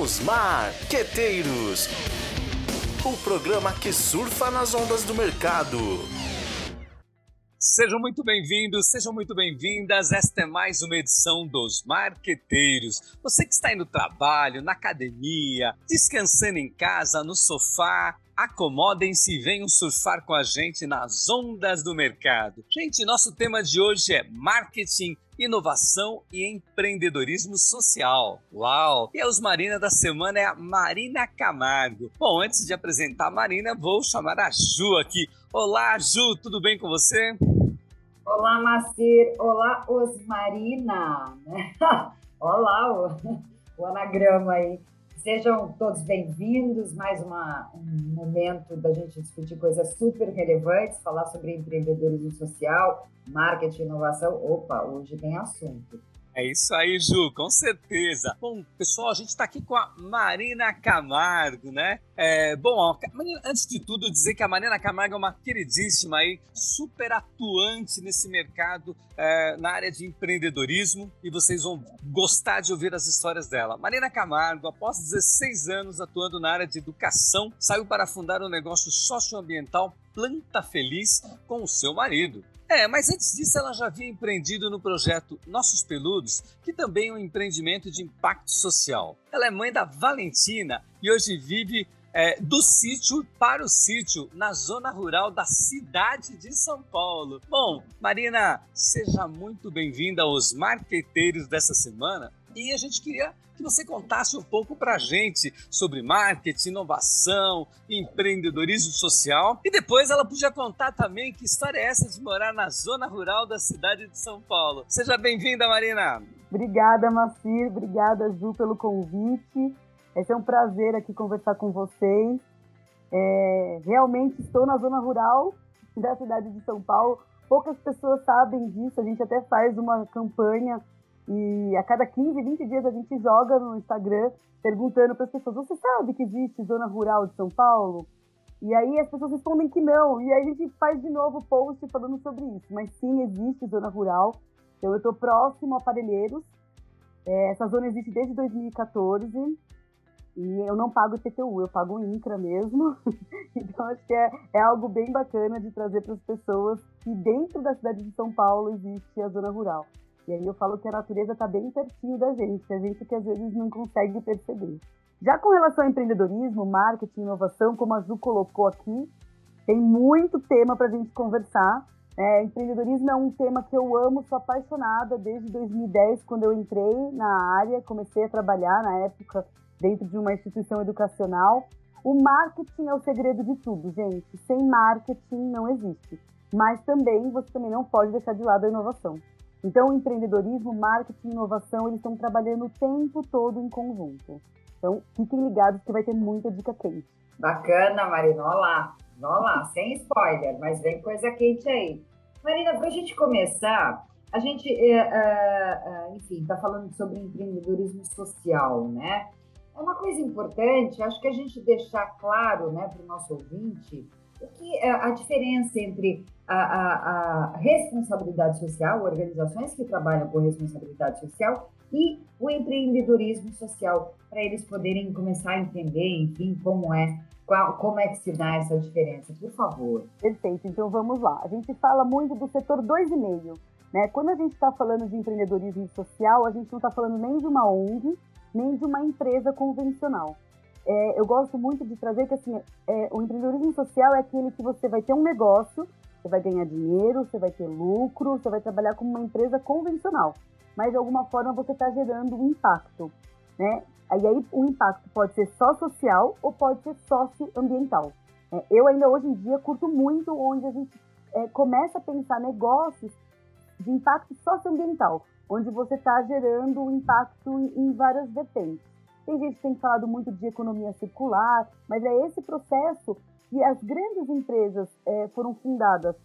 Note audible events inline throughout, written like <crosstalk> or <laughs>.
Os Marqueteiros o programa que surfa nas ondas do mercado. Sejam muito bem-vindos, sejam muito bem-vindas. Esta é mais uma edição dos Marqueteiros. Você que está aí no trabalho, na academia, descansando em casa, no sofá, acomodem-se e venham surfar com a gente nas ondas do mercado. Gente, nosso tema de hoje é marketing inovação e empreendedorismo social. Uau! E a Osmarina da semana é a Marina Camargo. Bom, antes de apresentar a Marina, vou chamar a Ju aqui. Olá, Ju, tudo bem com você? Olá, Macir. Olá, Osmarina. <laughs> Olá, o, o anagrama aí. Sejam todos bem-vindos. Mais uma, um momento da gente discutir coisas super relevantes, falar sobre empreendedorismo social, marketing, inovação. Opa, hoje tem assunto. É isso aí, Ju, com certeza. Bom, pessoal, a gente está aqui com a Marina Camargo, né? É, bom, antes de tudo, dizer que a Marina Camargo é uma queridíssima aí, super atuante nesse mercado é, na área de empreendedorismo e vocês vão gostar de ouvir as histórias dela. Marina Camargo, após 16 anos atuando na área de educação, saiu para fundar um negócio socioambiental Planta Feliz com o seu marido. É, mas antes disso ela já havia empreendido no projeto Nossos Peludos, que também é um empreendimento de impacto social. Ela é mãe da Valentina e hoje vive é, do sítio para o sítio, na zona rural da cidade de São Paulo. Bom, Marina, seja muito bem-vinda aos marqueteiros dessa semana e a gente queria que você contasse um pouco para a gente sobre marketing, inovação, empreendedorismo social. E depois ela podia contar também que história é essa de morar na zona rural da cidade de São Paulo. Seja bem-vinda, Marina. Obrigada, Macir. Obrigada, Ju, pelo convite. É um prazer aqui conversar com vocês. É, realmente estou na zona rural da cidade de São Paulo. Poucas pessoas sabem disso. A gente até faz uma campanha e a cada 15, 20 dias a gente joga no Instagram perguntando para as pessoas: você sabe que existe zona rural de São Paulo? E aí as pessoas respondem que não. E aí a gente faz de novo post falando sobre isso. Mas sim, existe zona rural. Então eu estou próximo a Parelheiros. É, essa zona existe desde 2014. E eu não pago IPTU, eu pago INCRA mesmo. <laughs> então acho que é, é algo bem bacana de trazer para as pessoas que dentro da cidade de São Paulo existe a zona rural. E aí eu falo que a natureza está bem pertinho da gente, a gente que às vezes não consegue perceber. Já com relação ao empreendedorismo, marketing, inovação, como a Ju colocou aqui, tem muito tema para a gente conversar. É, empreendedorismo é um tema que eu amo, sou apaixonada desde 2010, quando eu entrei na área, comecei a trabalhar na época dentro de uma instituição educacional. O marketing é o segredo de tudo, gente. Sem marketing não existe. Mas também você também não pode deixar de lado a inovação. Então, empreendedorismo, marketing inovação, eles estão trabalhando o tempo todo em conjunto. Então, fiquem ligados que vai ter muita dica quente. Bacana, Marina. Olha lá. Olha lá, sem spoiler, mas vem coisa quente aí. Marina, para a gente começar, a gente, é, é, é, enfim, está falando sobre empreendedorismo social, né? É uma coisa importante, acho que a gente deixar claro né, para o nosso ouvinte o que é a diferença entre a, a, a, responsabilidade social, organizações que trabalham com responsabilidade social e o empreendedorismo social, para eles poderem começar a entender, enfim, como é, qual, como é que se dá essa diferença, por favor. Perfeito, então vamos lá. A gente fala muito do setor 2,5. Né? Quando a gente está falando de empreendedorismo social, a gente não está falando nem de uma ONG, nem de uma empresa convencional é, eu gosto muito de trazer que assim, é, o empreendedorismo social é aquele que você vai ter um negócio, você vai ganhar dinheiro, você vai ter lucro, você vai trabalhar como uma empresa convencional, mas de alguma forma você está gerando um impacto, né? E aí o impacto pode ser só social ou pode ser socioambiental. É, eu ainda hoje em dia curto muito onde a gente é, começa a pensar negócios de impacto socioambiental, onde você está gerando um impacto em várias vertentes. Tem gente que tem falado muito de economia circular, mas é esse processo que as grandes empresas é, foram fundadas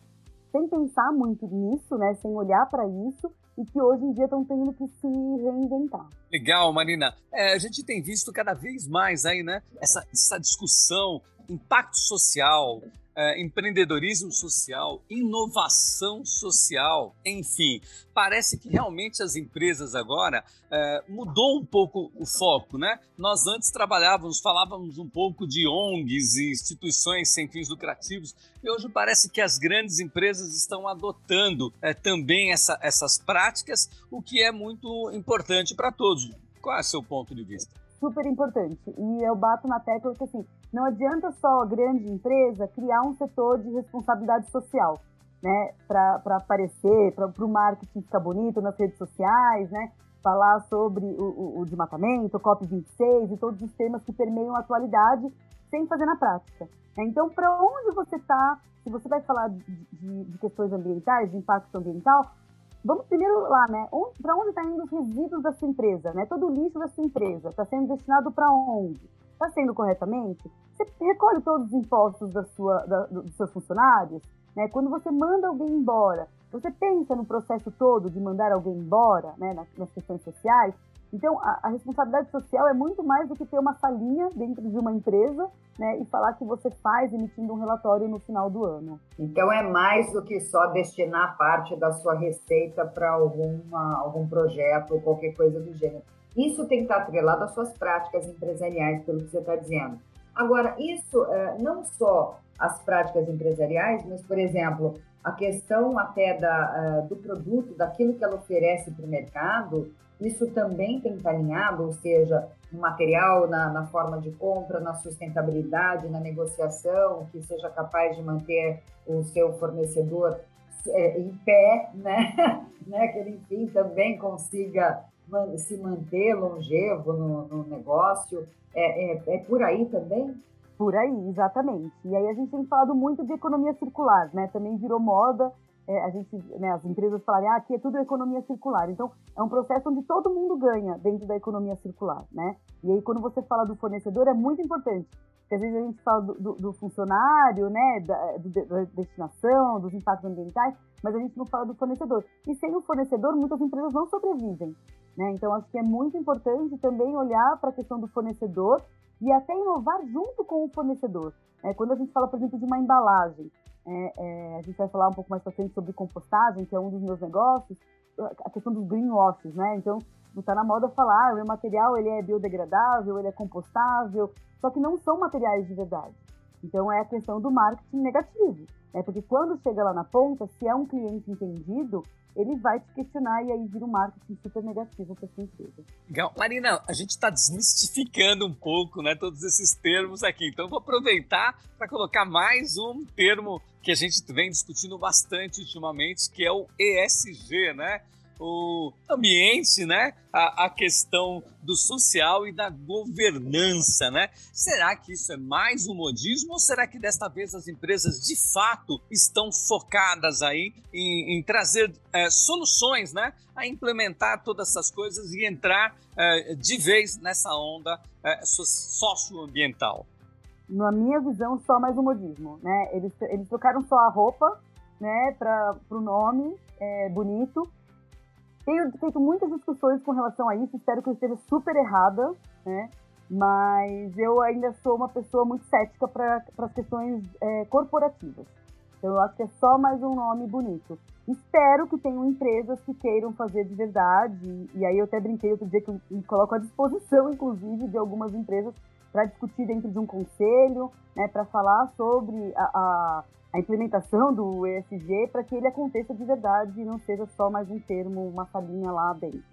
sem pensar muito nisso, né, sem olhar para isso, e que hoje em dia estão tendo que se reinventar. Legal, Marina. É, a gente tem visto cada vez mais aí, né, essa, essa discussão, impacto social, é, empreendedorismo social, inovação social, enfim. Parece que realmente as empresas agora é, mudou um pouco o foco, né? Nós antes trabalhávamos, falávamos um pouco de ONGs e instituições sem fins lucrativos, e hoje parece que as grandes empresas estão adotando é, também essa, essas práticas, o que é muito importante para todos. Qual é o seu ponto de vista? Super importante. E eu bato na tecla que assim, não adianta só a grande empresa criar um setor de responsabilidade social, né, para aparecer, para o marketing ficar bonito nas redes sociais, né, falar sobre o, o, o desmatamento, o COP26 e todos os temas que permeiam a atualidade sem fazer na prática. Né? Então, para onde você está, se você vai falar de, de, de, questões ambientais, de impacto ambiental, vamos primeiro lá, né? Para onde estão tá indo os resíduos da sua empresa, né? Todo o lixo da sua empresa está sendo destinado para onde? Está sendo corretamente? Você recolhe todos os impostos da sua, da, dos seus funcionários? Né? Quando você manda alguém embora, você pensa no processo todo de mandar alguém embora, né, nas, nas questões sociais? Então, a, a, responsabilidade social é muito mais do que ter uma salinha dentro de uma empresa né, e falar que você faz emitindo um relatório no final do ano. Então, é mais do que só destinar parte da sua receita para algum projeto ou qualquer coisa do gênero. Isso tem que estar atrelado às suas práticas empresariais, pelo que você está dizendo. Agora, isso é, não só as práticas empresariais, mas, por exemplo, a questão até da, é, do produto, daquilo que ela oferece para o mercado, isso também tem que estar alinhado, ou seja, no material, na, na, forma de compra, na sustentabilidade, na negociação, que seja capaz de manter o seu fornecedor é, em pé, né? <laughs> né? Que ele, enfim, também consiga se manter longevo no, no negócio. É, é, é, por aí também? Por aí, exatamente. E aí a gente tem falado muito de economia circular, né? Também virou moda é, a gente, né, as empresas falarem, ah, aqui é tudo economia circular. Então, é um processo onde todo mundo ganha dentro da economia circular, né? E aí, quando você fala do fornecedor, é muito importante. Porque às vezes a gente fala do, do, do funcionário, né, da, do, da destinação, dos impactos ambientais, mas a gente não fala do fornecedor. E sem o fornecedor, muitas empresas não sobrevivem. Né? Então, acho que é muito importante também olhar para a questão do fornecedor e até inovar junto com o fornecedor. É, quando a gente fala, por exemplo, de uma embalagem, é, é, a gente vai falar um pouco mais para frente sobre compostagem, que é um dos meus negócios, a questão dos greenwashes, né? Então, não está na moda falar, ah, o meu material ele é biodegradável, ele é compostável, só que não são materiais de verdade. Então, é a questão do marketing negativo. Né? Porque quando chega lá na ponta, se é um cliente entendido, ele vai te questionar e aí vira um marketing super negativo para sua empresa. Legal. Marina, a gente está desmistificando um pouco né, todos esses termos aqui. Então, vou aproveitar para colocar mais um termo que a gente vem discutindo bastante ultimamente, que é o ESG, né? O ambiente, né? A, a, questão do social e da governança, né? Será que isso é mais um modismo ou será que desta vez as empresas de fato estão focadas aí em, em trazer é, soluções, né? A implementar todas essas coisas e entrar é, de vez nessa onda é, socioambiental? Na minha visão, só mais um modismo, né? Eles, eles trocaram só a roupa, né, para o nome é, bonito tenho feito muitas discussões com relação a isso, espero que eu esteja super errada, né? Mas eu ainda sou uma pessoa muito cética para as questões é, corporativas. Então eu acho que é só mais um nome bonito. Espero que tenham empresas que queiram fazer de verdade. E aí eu até brinquei outro dia que eu coloco à disposição, inclusive, de algumas empresas para discutir dentro de um conselho, né, para falar sobre a a implementação do ESG para que ele aconteça de verdade e não seja só mais um termo, uma salinha lá dentro.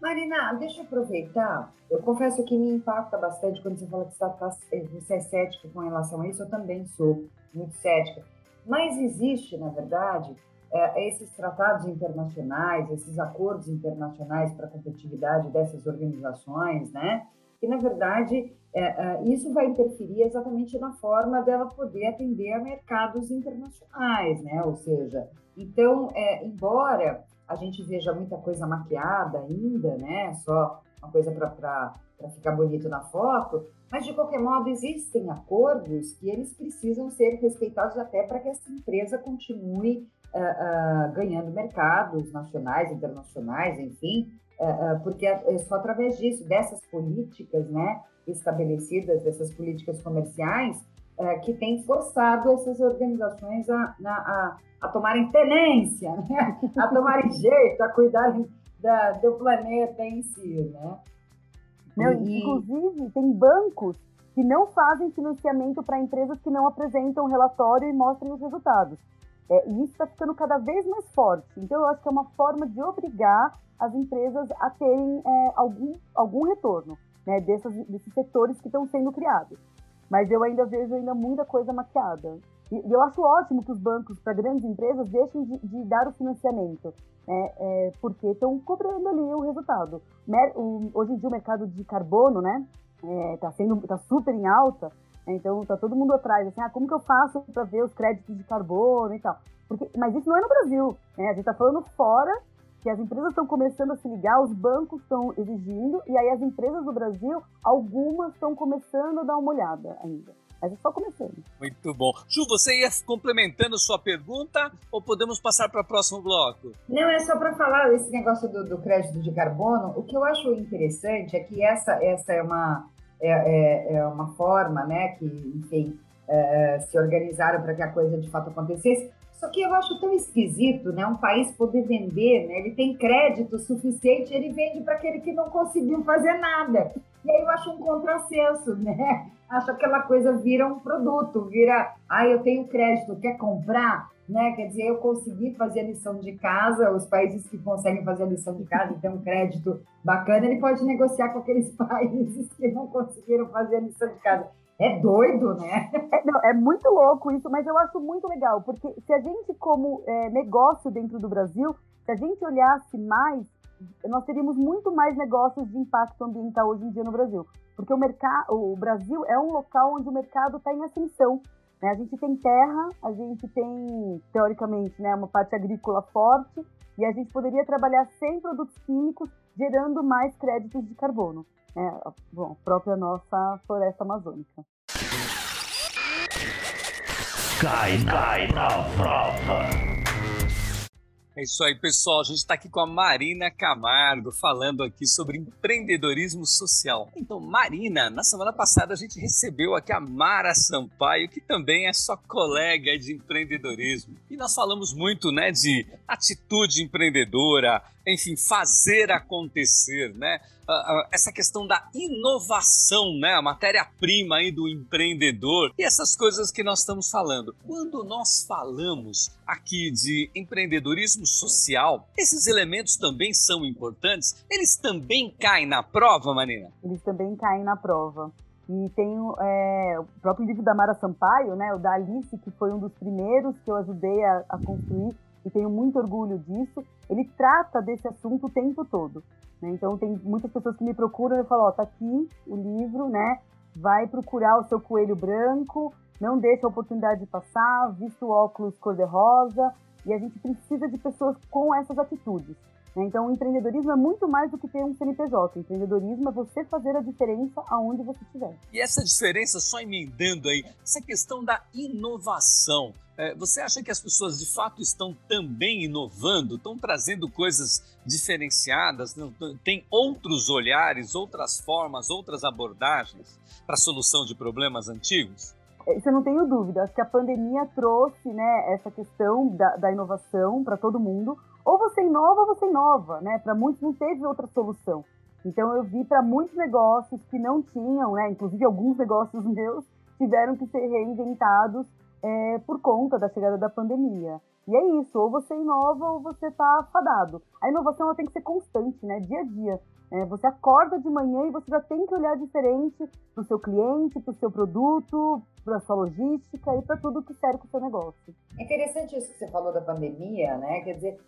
Marina, deixa eu aproveitar. Eu confesso que me impacta bastante quando você fala que você, tá, você é cética com relação a isso. Eu também sou muito cética. Mas existe, na verdade, é, esses tratados internacionais, esses acordos internacionais para a competitividade dessas organizações, né? que, na verdade, é, é, isso vai interferir exatamente na forma dela poder atender a mercados internacionais, né? Ou seja, então, é, embora a gente veja muita coisa maquiada ainda, né? Só uma coisa para ficar bonito na foto, mas de qualquer modo existem acordos que eles precisam ser respeitados até para que essa empresa continue uh, uh, ganhando mercados nacionais, internacionais, enfim, porque é, é só através disso, dessas políticas né, estabelecidas, dessas políticas comerciais, é, que tem forçado essas organizações a, a, a tomarem tenência, <laughs> né? a tomarem jeito, a cuidarem da, do planeta em si. Né? Não, e... Inclusive, tem bancos que não fazem financiamento para empresas que não apresentam relatório e mostrem os resultados. É, e isso está ficando cada vez mais forte. Então, eu acho que é uma forma de obrigar as empresas a terem é, algum, algum retorno né, dessas, desses setores que estão sendo criados. Mas eu ainda vejo ainda muita coisa maquiada. E, e eu acho ótimo que os bancos, para grandes empresas, deixem de, de dar o financiamento, né, é, porque estão cobrando ali o resultado. O, hoje em dia, o mercado de carbono né, está é, tá super em alta, então tá todo mundo atrás, assim, ah, como que eu faço para ver os créditos de carbono e tal? Porque, mas isso não é no Brasil, né? A gente tá falando fora que as empresas estão começando a se ligar, os bancos estão exigindo, e aí as empresas do Brasil, algumas estão começando a dar uma olhada ainda. Mas é só começando. Muito bom. Ju, você ia complementando sua pergunta ou podemos passar para o próximo bloco? Não, é só para falar esse negócio do, do, crédito de carbono. O que eu acho interessante é que essa, essa é uma é, é, é uma forma, né, que, enfim, é, se organizaram para que a coisa de fato acontecesse. Só que eu acho tão esquisito, né, um país poder vender, né, ele tem crédito suficiente, ele vende para aquele que não conseguiu fazer nada. E aí eu acho um contrassenso, né? Acho que aquela coisa vira um produto, vira, ah, eu tenho crédito, quer comprar? Né? Quer dizer, eu consegui fazer a lição de casa, os países que conseguem fazer a lição de casa e ter um crédito bacana, ele pode negociar com aqueles <laughs> países que não conseguiram fazer a lição de casa. É doido, né? É, não, é muito louco isso, mas eu acho muito legal, porque se a gente, como é, negócio dentro do Brasil, se a gente olhasse mais, nós teríamos muito mais negócios de impacto ambiental hoje em dia no Brasil. Porque o, mercado, o Brasil é um local onde o mercado está em ascensão. Né? A gente tem terra, a gente tem, teoricamente, né, uma parte agrícola forte, e a gente poderia trabalhar sem produtos químicos, gerando mais créditos de carbono. Né? Bom, a própria nossa floresta amazônica. Cai, cai na prova. É isso aí, pessoal. A gente está aqui com a Marina Camargo falando aqui sobre empreendedorismo social. Então, Marina, na semana passada a gente recebeu aqui a Mara Sampaio, que também é sua colega de empreendedorismo. E nós falamos muito, né, de atitude empreendedora, enfim, fazer acontecer, né? essa questão da inovação, né? A matéria-prima aí do empreendedor e essas coisas que nós estamos falando. Quando nós falamos aqui de empreendedorismo social, esses elementos também são importantes? Eles também caem na prova, Marina? Eles também caem na prova. E tem é, o próprio livro da Mara Sampaio, né, o da Alice, que foi um dos primeiros que eu ajudei a, a construir, e tenho muito orgulho disso. Ele trata desse assunto o tempo todo. Né? Então, tem muitas pessoas que me procuram e falam: Ó, tá aqui o livro, né? Vai procurar o seu coelho branco, não deixa a oportunidade passar, vista o óculos cor-de-rosa. E a gente precisa de pessoas com essas atitudes. Né? Então, o empreendedorismo é muito mais do que ter um CNPJ. O empreendedorismo é você fazer a diferença aonde você estiver. E essa diferença, só emendando aí, essa questão da inovação. É, você acha que as pessoas de fato estão também inovando, estão trazendo coisas diferenciadas, tem outros olhares, outras formas, outras abordagens para a solução de problemas antigos? É, isso eu não tenho dúvida. Acho que a pandemia trouxe né, essa questão da, da inovação para todo mundo. Ou você inova ou você inova, né? Para muitos não teve outra solução. Então eu vi para muitos negócios que não tinham, né? Inclusive alguns negócios <laughs> meus tiveram que ser reinventados é, por conta da chegada da pandemia. E é isso, ou você inova ou você está fadado. A inovação ela tem que ser constante, né? Dia a dia. É, você acorda de manhã e você já tem que olhar diferente para o seu cliente, para o seu produto, para a sua logística e para tudo que serve com o seu negócio. É interessante isso que você falou da pandemia, né? Quer dizer,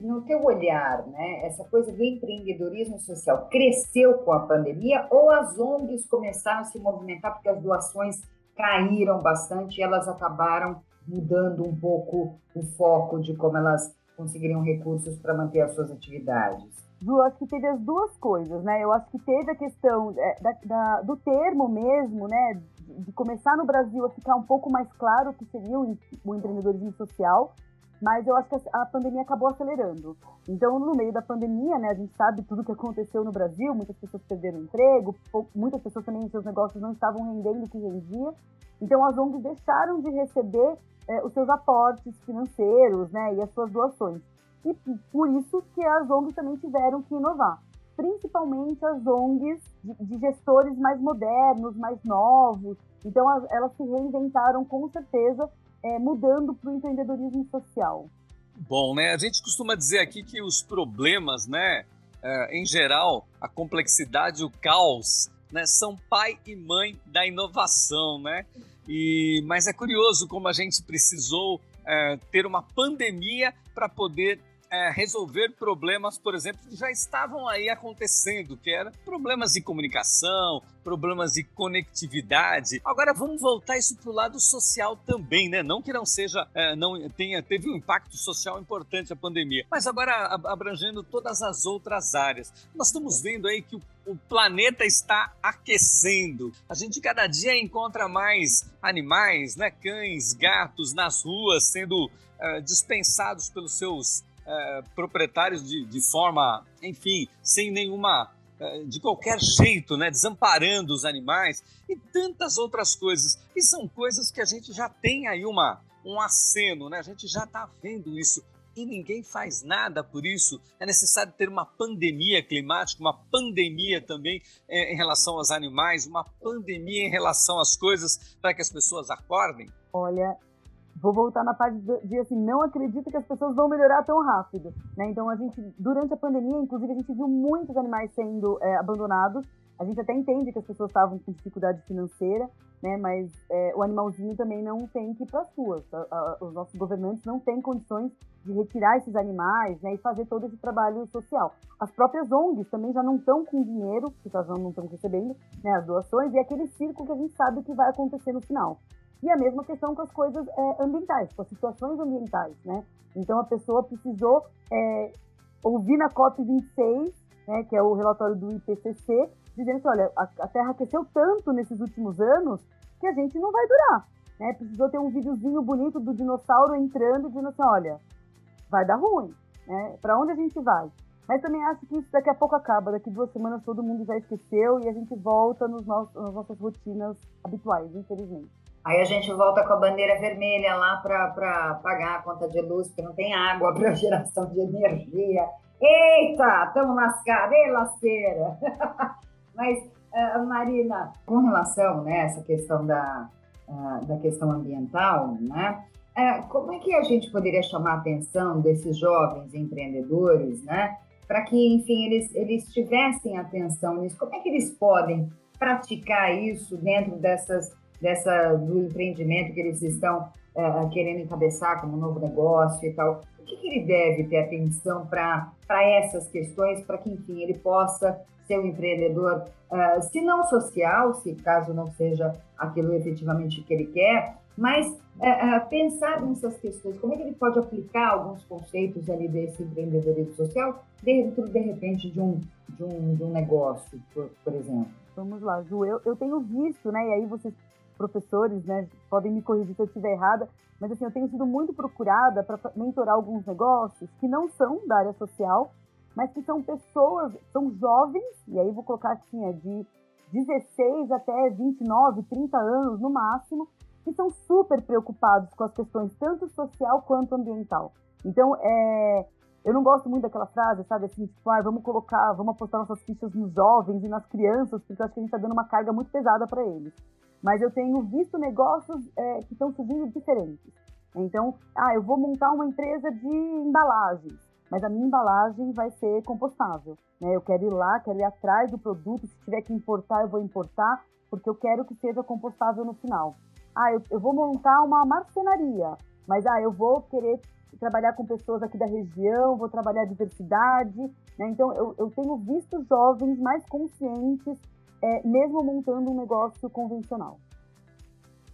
no teu olhar, né, essa coisa do empreendedorismo social cresceu com a pandemia ou as ONGs começaram a se movimentar porque as doações caíram bastante e elas acabaram mudando um pouco o foco de como elas conseguiriam recursos para manter as suas atividades? Ju, acho que teve as duas coisas, né? Eu acho que teve a questão é, da, da, do termo mesmo, né? De começar no Brasil a ficar um pouco mais claro o que seria o, o empreendedorismo social. Mas eu acho que a pandemia acabou acelerando. Então, no meio da pandemia, né, a gente sabe tudo o que aconteceu no Brasil, muitas pessoas perderam emprego, muitas pessoas também, seus negócios não estavam rendendo o que rendia. Então, as ONGs deixaram de receber é, os seus aportes financeiros né, e as suas doações. E por isso que as ONGs também tiveram que inovar. Principalmente as ONGs de, de gestores mais modernos, mais novos. Então, elas se reinventaram com certeza é, mudando para o empreendedorismo social? Bom, né? A gente costuma dizer aqui que os problemas, né, é, em geral, a complexidade, o caos, né, são pai e mãe da inovação, né? E, mas é curioso como a gente precisou é, ter uma pandemia para poder é, resolver problemas, por exemplo, que já estavam aí acontecendo, que eram problemas de comunicação, problemas de conectividade. Agora vamos voltar isso para o lado social também, né? Não que não seja, é, não tenha, teve um impacto social importante a pandemia, mas agora abrangendo todas as outras áreas. Nós estamos vendo aí que o o planeta está aquecendo. A gente cada dia encontra mais animais, né, cães, gatos nas ruas sendo uh, dispensados pelos seus é, proprietários de, de forma, enfim, sem nenhuma é, de qualquer jeito, né, desamparando os animais e tantas outras coisas. E são coisas que a gente já tem aí uma, um aceno, né? A gente já está vendo isso e ninguém faz nada por isso. É necessário ter uma pandemia climática, uma pandemia também é, em relação aos animais, uma pandemia em relação às coisas para que as pessoas acordem. Olha, vou voltar na parte de assim, não acredito que as pessoas vão melhorar tão rápido, né? Então a gente, durante a pandemia, inclusive, a gente viu muitos animais sendo é, abandonados. A gente até entende que as pessoas estavam com dificuldade financeira, né? Mas é, o animalzinho também não tem que ir para as ruas. os nossos governantes não têm condições de retirar esses animais, né? E fazer todo esse trabalho social. As próprias ONGs também já não estão com dinheiro, porque elas não estão recebendo, né? As doações e aquele circo que a gente sabe que vai acontecer no final. E a mesma questão com as coisas é, ambientais, com as situações ambientais, né? Então a pessoa precisou é, ouvir na COP26, né, que é o relatório do IPCC, dizendo que, olha, a, a Terra aqueceu tanto nesses últimos anos que a gente não vai durar. Né? Precisou ter um videozinho bonito do dinossauro entrando e dizendo assim, olha, vai dar ruim, né? Para onde a gente vai? Mas também acho que isso daqui a pouco acaba. Daqui duas semanas todo mundo já esqueceu e a gente volta nos nas nossas rotinas habituais, infelizmente. Aí a gente volta com a bandeira vermelha lá para pagar a conta de luz, porque não tem água <laughs> para geração de energia. Eita, estamos lascados, ei lasqueira! <laughs> Mas, uh, Marina, com relação né, essa questão da, uh, da questão ambiental, né, uh, como é que a gente poderia chamar a atenção desses jovens empreendedores, né, para que, enfim, eles, eles tivessem atenção nisso? Como é que eles podem praticar isso dentro dessas dessa do empreendimento que eles estão uh, querendo encabeçar como um novo negócio e tal. O que, que ele deve ter atenção para essas questões, para que, enfim, ele possa ser um empreendedor, uh, se não social, se caso não seja aquilo efetivamente que ele quer, mas uh, pensar nessas questões, como é que ele pode aplicar alguns conceitos ali desse empreendedorismo social dentro, de repente, de um, de um, de um negócio, por, por exemplo? Vamos lá, Ju, eu, eu tenho visto, né, e aí vocês professores, né, podem me corrigir se eu estiver errada, mas assim, eu tenho sido muito procurada para mentorar alguns negócios que não são da área social, mas que são pessoas, são jovens, e aí vou colocar assim, é de 16 até 29, 30 anos no máximo, que são super preocupados com as questões tanto social quanto ambiental. Então, é, eu não gosto muito daquela frase, sabe, assim, tipo, ah, vamos colocar, vamos apostar nossas fichas nos jovens e nas crianças, porque eu acho que a gente está dando uma carga muito pesada para eles mas eu tenho visto negócios é, que estão surgindo diferentes. Então, ah, eu vou montar uma empresa de embalagens, mas a minha embalagem vai ser compostável. Né? Eu quero ir lá, quero ir atrás do produto, se tiver que importar, eu vou importar, porque eu quero que seja compostável no final. Ah, eu, eu vou montar uma marcenaria, mas ah, eu vou querer trabalhar com pessoas aqui da região, vou trabalhar diversidade. Né? Então, eu, eu tenho visto jovens mais conscientes é, mesmo montando um negócio convencional.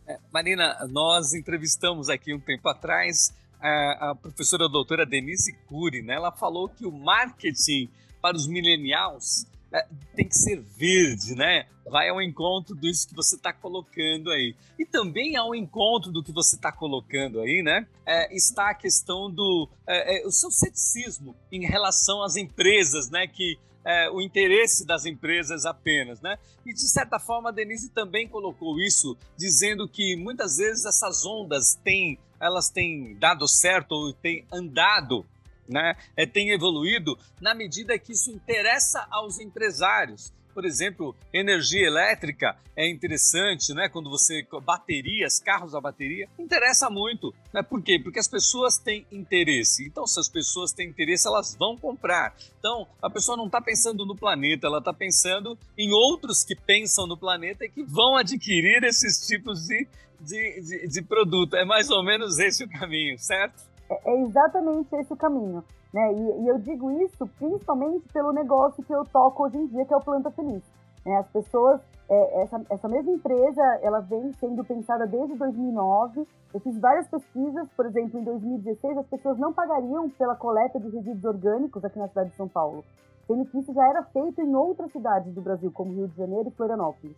É, Marina, nós entrevistamos aqui um tempo atrás a, a professora doutora Denise Cury, né? Ela falou que o marketing para os millennials é, tem que ser verde, né? vai ao encontro disso que você está colocando aí. E também ao encontro do que você está colocando aí, né? É, está a questão do é, é, o seu ceticismo em relação às empresas, né? Que é, o interesse das empresas apenas, né? E de certa forma a Denise também colocou isso, dizendo que muitas vezes essas ondas têm, elas têm dado certo ou têm andado, né? É, têm evoluído na medida que isso interessa aos empresários. Por exemplo, energia elétrica é interessante, né? Quando você baterias, carros a bateria, interessa muito, né? Por quê? Porque as pessoas têm interesse. Então, se as pessoas têm interesse, elas vão comprar. Então, a pessoa não está pensando no planeta, ela está pensando em outros que pensam no planeta e que vão adquirir esses tipos de, de, de, de produto. É mais ou menos esse o caminho, certo? É, é exatamente esse o caminho. Né? E, e, eu digo isso principalmente pelo negócio que eu toco hoje em dia, que é o Planta Feliz. Né? As pessoas, é, essa, essa mesma empresa, ela vem sendo pensada desde 2009. Eu fiz várias pesquisas, por exemplo, em 2016 as pessoas não pagariam pela coleta de resíduos orgânicos aqui na cidade de São Paulo, sendo que isso já era feito em outras cidades do Brasil, como Rio de Janeiro e Florianópolis.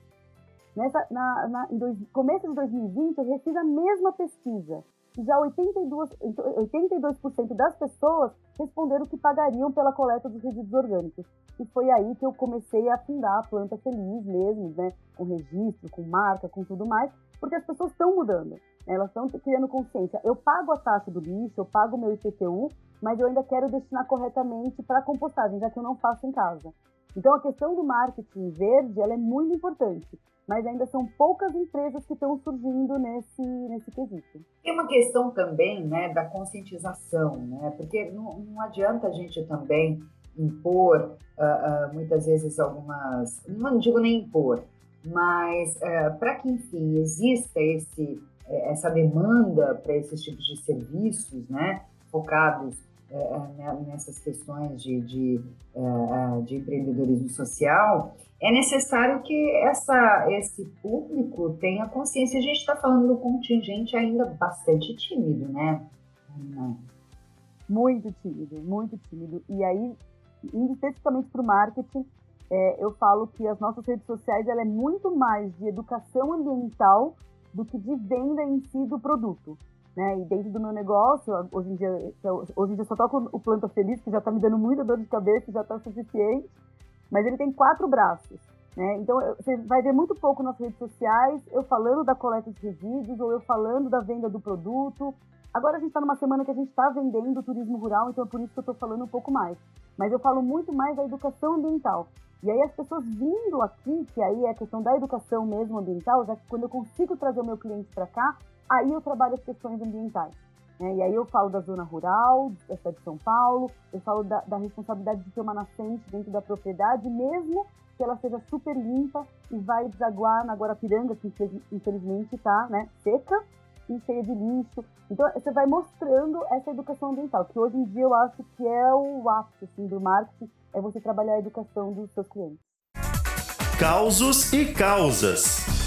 Nessa, na, na, em dois, começo de 2020, eu fiz a mesma pesquisa já 82%, 82 das pessoas responderam que pagariam pela coleta dos resíduos orgânicos. E foi aí que eu comecei a fundar a Planta Feliz mesmo, né? Com registro, com marca, com tudo mais, porque as pessoas estão mudando. Né? Elas estão criando consciência. Eu pago a taxa do lixo, eu pago o meu IPTU, mas eu ainda quero destinar corretamente para compostagem, já que eu não faço em casa. Então a questão do marketing verde ela é muito importante mas ainda são poucas empresas que estão surgindo nesse, nesse quesito. Tem uma questão também né, da conscientização, né? porque não, não adianta a gente também impor, uh, uh, muitas vezes, algumas. Não digo nem impor, mas uh, para que, enfim, exista esse, eh, essa demanda para esses tipos de serviços, né, focados nessas questões de, de, de empreendedorismo social, é necessário que essa, esse público tenha consciência. A gente está falando do contingente ainda bastante tímido, né? Muito tímido, muito tímido. E aí, indo especificamente para o marketing, é, eu falo que as nossas redes sociais ela é muito mais de educação ambiental do que de venda em si do produto. Né? E dentro do meu negócio, hoje em dia, hoje em dia eu só toco o Planta Feliz, que já está me dando muita dor de cabeça, já está suficiente mas ele tem quatro braços. Né? Então, você vai ver muito pouco nas redes sociais eu falando da coleta de resíduos ou eu falando da venda do produto. Agora a gente está numa semana que a gente está vendendo turismo rural, então é por isso que eu estou falando um pouco mais. Mas eu falo muito mais da educação ambiental. E aí as pessoas vindo aqui, que aí é a questão da educação mesmo ambiental, já que quando eu consigo trazer o meu cliente para cá, aí eu trabalho as questões ambientais. Né? E aí eu falo da zona rural, da cidade de São Paulo, eu falo da, da responsabilidade de ter uma nascente dentro da propriedade, mesmo que ela seja super limpa e vai desaguar na Guarapiranga, que infelizmente está né, seca e cheia de lixo. Então você vai mostrando essa educação ambiental, que hoje em dia eu acho que é o ápice assim, do marketing, é você trabalhar a educação dos seus clientes. Causos e causas.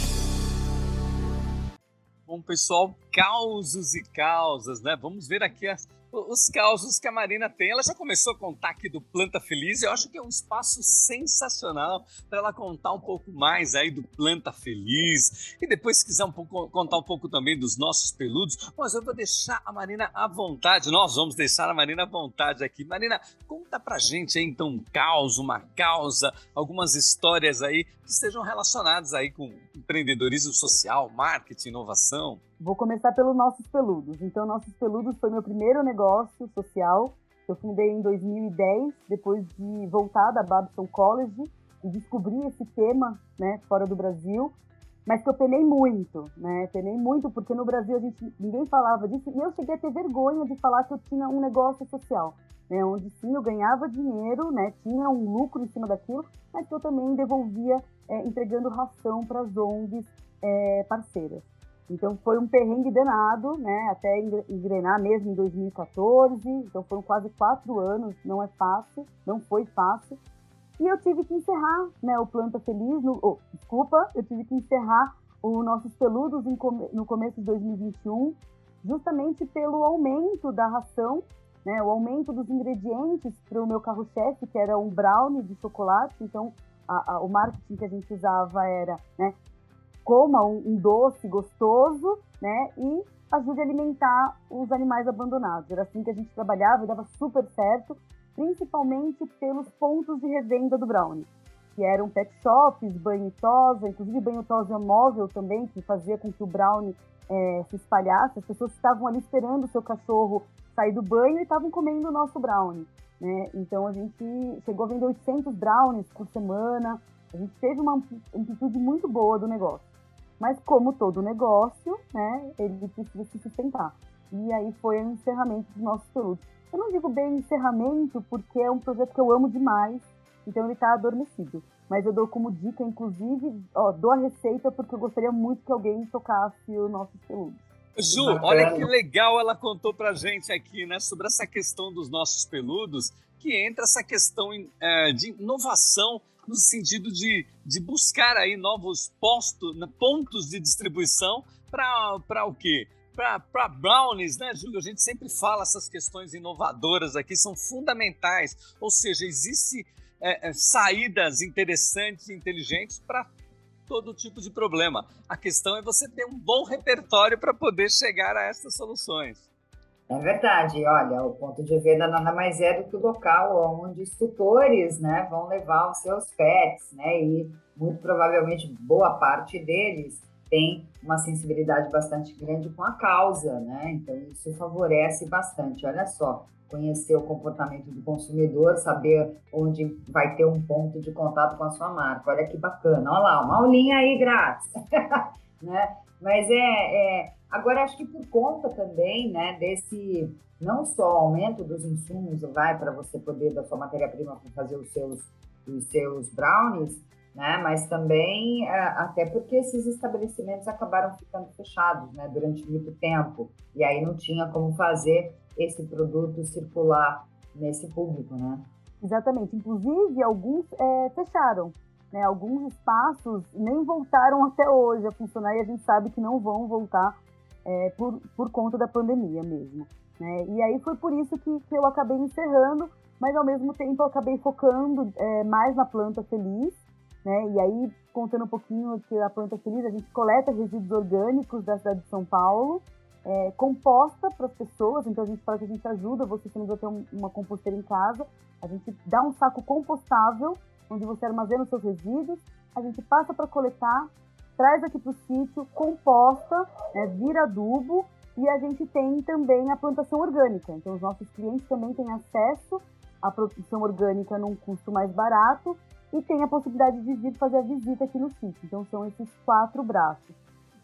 Bom, pessoal, causos e causas, né? Vamos ver aqui as, os causos que a Marina tem. Ela já começou a contar aqui do Planta Feliz. Eu acho que é um espaço sensacional para ela contar um pouco mais aí do Planta Feliz. E depois, se quiser um pouco, contar um pouco também dos nossos peludos, mas eu vou deixar a Marina à vontade. Nós vamos deixar a Marina à vontade aqui. Marina, conta pra gente aí então um caos, uma causa, algumas histórias aí que estejam relacionadas aí com empreendedorismo social, marketing, inovação. Vou começar pelos Nossos Peludos. Então, Nossos Peludos foi meu primeiro negócio social. Eu fundei em 2010, depois de voltar da Babson College e descobrir esse tema, né, fora do Brasil. Mas que eu penei muito, né? Penei muito porque no Brasil a gente ninguém falava disso e eu cheguei a ter vergonha de falar que eu tinha um negócio social, né? Onde sim eu ganhava dinheiro, né? Tinha um lucro em cima daquilo, mas que eu também devolvia é, entregando ração para as ONGs é, parceiras. Então foi um perrengue danado, né? Até engrenar mesmo em 2014. Então foram quase quatro anos, não é fácil, não foi fácil. E eu tive que encerrar, né? O Planta Feliz, no, oh, desculpa, eu tive que encerrar o Nossos Peludos no começo de 2021, justamente pelo aumento da ração, né? O aumento dos ingredientes para o meu carro-chefe, que era um brownie de chocolate. Então a, a, o marketing que a gente usava era, né, coma um, um, doce gostoso, né, e ajude a alimentar os animais abandonados. Era assim que a gente trabalhava e dava super certo, principalmente pelos pontos de revenda do brownie, que eram pet shops, banho tosa, inclusive banho tosa móvel também, que fazia com que o brownie é, se espalhasse. As pessoas estavam ali esperando o seu cachorro sair do banho e estavam comendo o nosso brownie. Né? Então a gente chegou a vender 800 brownies por semana. A gente teve uma amplitude muito boa do negócio. Mas como todo negócio, né, ele precisa se sustentar. E aí foi o encerramento dos nossos produtos. Eu não digo bem encerramento porque é um projeto que eu amo demais, então ele está adormecido. Mas eu dou como dica, inclusive, ó, dou a receita porque eu gostaria muito que alguém tocasse o nosso peludos. Ju, olha que legal ela contou pra gente aqui, né, sobre essa questão dos nossos peludos, que entra essa questão é, de inovação no sentido de, de buscar aí novos postos, né, pontos de distribuição para o quê? Para brownies, né, Júlio? A gente sempre fala essas questões inovadoras aqui, são fundamentais. Ou seja, existem é, é, saídas interessantes e inteligentes para todo tipo de problema. A questão é você ter um bom repertório para poder chegar a essas soluções. É verdade, olha, o ponto de venda nada mais é do que o local onde os tutores né, vão levar os seus pets, né? E muito provavelmente boa parte deles tem uma sensibilidade bastante grande com a causa, né? Então isso favorece bastante. Olha só, conhecer o comportamento do consumidor, saber onde vai ter um ponto de contato com a sua marca. Olha que bacana. Olha lá, uma aulinha aí grátis. <laughs> né? Mas é, é, Agora, acho que por conta também né, desse, não só aumento dos insumos, vai para você poder da sua matéria-prima fazer os seus, os seus brownies, né, mas também é, até porque esses estabelecimentos acabaram ficando fechados né, durante muito tempo, e aí não tinha como fazer esse produto circular nesse público, né? Exatamente. Inclusive, alguns é, fecharam. Né? Alguns espaços nem voltaram até hoje a funcionar e a gente sabe que não vão voltar é, por, por conta da pandemia mesmo. Né? E aí foi por isso que, que eu acabei encerrando, mas ao mesmo tempo eu acabei focando é, mais na planta feliz, né? E aí, contando um pouquinho que a planta feliz, a gente coleta resíduos orgânicos da cidade de São Paulo, é, composta para as pessoas, então a gente fala que a gente ajuda você se não ter um, uma composteira em casa, a gente dá um saco compostável, onde você armazena os seus resíduos, a gente passa para coletar, traz aqui para o sítio, composta, né, vira adubo e a gente tem também a plantação orgânica. Então, os nossos clientes também têm acesso à produção orgânica num custo mais barato e tem a possibilidade de vir fazer a visita aqui no sítio. Então, são esses quatro braços.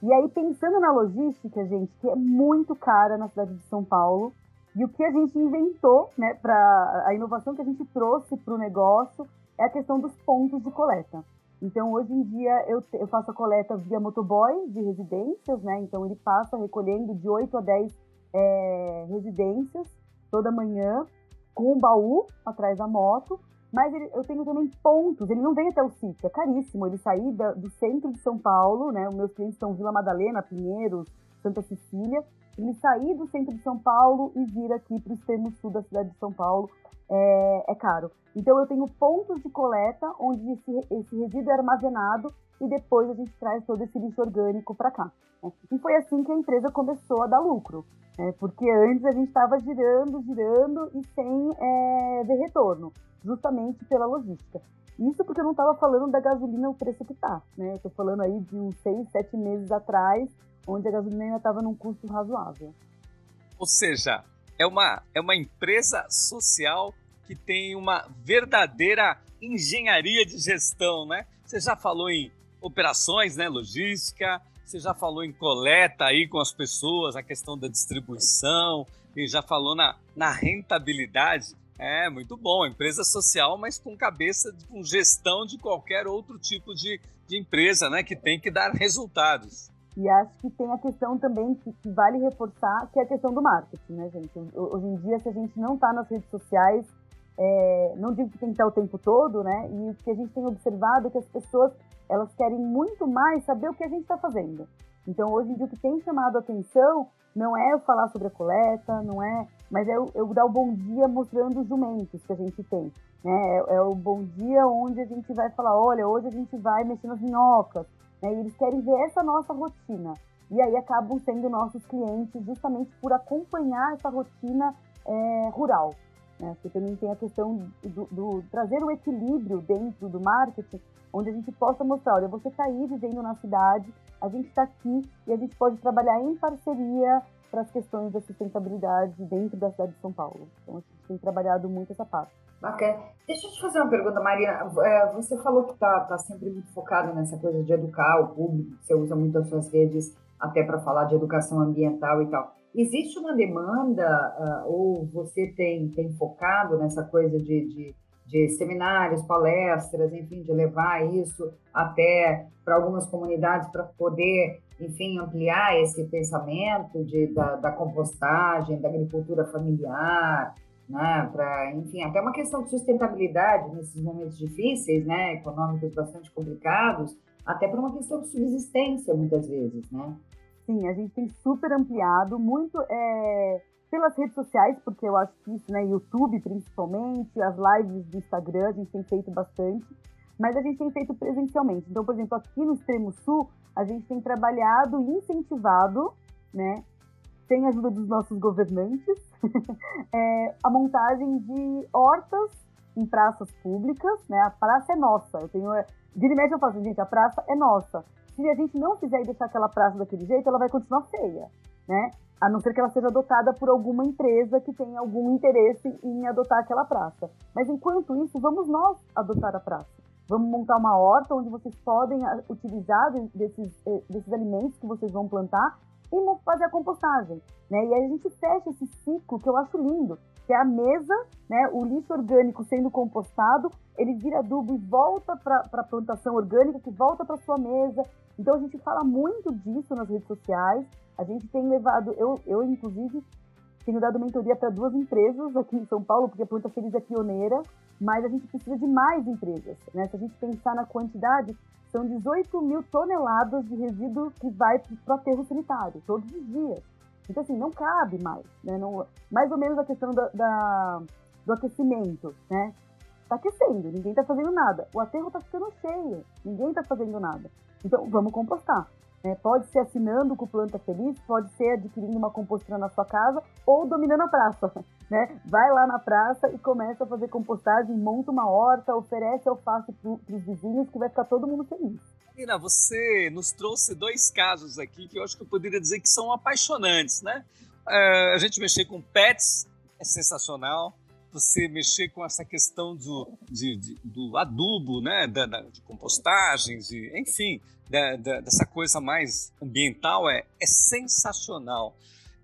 E aí, pensando na logística, gente, que é muito cara na cidade de São Paulo, e o que a gente inventou, né, para a inovação que a gente trouxe para o negócio é a questão dos pontos de coleta. Então, hoje em dia, eu, eu faço a coleta via motoboy de residências, né? Então, ele passa recolhendo de 8 a 10 é, residências toda manhã, com um baú atrás da moto. Mas ele, eu tenho também pontos, ele não vem até o sítio, é caríssimo. Ele sair da, do centro de São Paulo, né? Os meus clientes estão Vila Madalena, Pinheiros, Santa Cecília. Ele sair do centro de São Paulo e vir aqui para o extremo sul da cidade de São Paulo é, é caro. Então eu tenho pontos de coleta onde esse, esse resíduo é armazenado e depois a gente traz todo esse lixo orgânico para cá. Né? E foi assim que a empresa começou a dar lucro, né? porque antes a gente estava girando, girando e sem é, ver retorno, justamente pela logística. Isso porque eu não estava falando da gasolina o preço que está, né? Estou falando aí de uns seis, sete meses atrás, onde a gasolina estava num custo razoável. Ou seja, é uma, é uma empresa social que tem uma verdadeira engenharia de gestão, né? Você já falou em operações, né, logística, você já falou em coleta aí com as pessoas, a questão da distribuição, e já falou na, na rentabilidade. É, muito bom, empresa social, mas com cabeça, com gestão de qualquer outro tipo de, de empresa, né, que tem que dar resultados. E acho que tem a questão também que, que, vale reforçar, que é a questão do marketing, né, gente? Hoje em dia, se a gente não está nas redes sociais, é, não digo que tem que estar o tempo todo, né? E o que a gente tem observado é que as pessoas elas querem muito mais saber o que a gente está fazendo. Então, hoje em dia, o que tem chamado a atenção não é eu falar sobre a coleta, não é, mas é eu, eu dar o bom dia mostrando os jumentos que a gente tem. Né? É, é, o bom dia onde a gente vai falar, olha, hoje a gente vai mexer nas minhocas. Né? E eles querem ver essa nossa rotina. E aí acabam sendo nossos clientes justamente por acompanhar essa rotina é, rural. Né? Porque também tem a questão do, do, trazer o equilíbrio dentro do marketing, onde a gente possa mostrar, olha, você está aí vivendo na cidade, a gente está aqui e a gente pode trabalhar em parceria para as questões da sustentabilidade dentro da cidade de São Paulo. Então a gente tem trabalhado muito essa parte. Bacana. Deixa eu te fazer uma pergunta, Marina. É, você falou que está tá sempre muito focado nessa coisa de educar o público, você usa muito as suas redes até para falar de educação ambiental e tal. Existe uma demanda, uh, ou você tem, tem focado nessa coisa de, de, de, seminários, palestras, enfim, de levar isso até para algumas comunidades para poder, enfim, ampliar esse pensamento de, da, da compostagem, da agricultura familiar, né, para, enfim, até uma questão de sustentabilidade nesses momentos difíceis, né, econômicos bastante complicados, até para uma questão de subsistência, muitas vezes, né? Sim, a gente tem super ampliado, muito é, pelas redes sociais, porque eu acho que isso, né, YouTube principalmente, as lives do Instagram, a gente tem feito bastante, mas a gente tem feito presencialmente. Então, por exemplo, aqui no Extremo Sul, a gente tem trabalhado e incentivado, né, sem a ajuda dos nossos governantes, <laughs> é, a montagem de hortas em praças públicas, né? A praça é nossa. Eu tenho, vira e mexe eu falo assim, gente, a praça é nossa se a gente não fizer e deixar aquela praça daquele jeito, ela vai continuar feia, né? A não ser que ela seja adotada por alguma empresa que tenha algum interesse em adotar aquela praça. Mas enquanto isso, vamos nós adotar a praça. Vamos montar uma horta onde vocês podem ah, utilizar desses, eh, desses alimentos que vocês vão plantar e fazer a compostagem. Né? E aí a gente fecha esse ciclo que eu acho lindo, que é a mesa, né, o lixo orgânico sendo compostado, ele vira adubo e volta para a plantação orgânica, que volta para sua mesa. Então a gente fala muito disso nas redes sociais. A gente tem levado, eu, eu inclusive tenho dado mentoria para duas empresas aqui em São Paulo, porque a Planta Feliz é pioneira, mas a gente precisa de mais empresas. Né? Se a gente pensar na quantidade, são 18 mil toneladas de resíduo que vai para o aterro sanitário, todos os dias. Então, assim, não cabe mais. Né? Não, mais ou menos a questão da, da do aquecimento, né? Está aquecendo, ninguém está fazendo nada. O aterro está ficando cheio, ninguém está fazendo nada. Então, vamos compostar. Né? Pode ser assinando com Planta Feliz, pode ser adquirindo uma compostura na sua casa ou dominando a praça. <laughs> Né? Vai lá na praça e começa a fazer compostagem, monta uma horta, oferece alface para os vizinhos que vai ficar todo mundo feliz. Nina, você nos trouxe dois casos aqui que eu acho que eu poderia dizer que são apaixonantes, né? Uh, a gente mexer com pets é sensacional. Você mexer com essa questão do, de, de, do adubo, né? Da, da, de compostagens, de, enfim, da, dessa coisa mais ambiental é, é sensacional.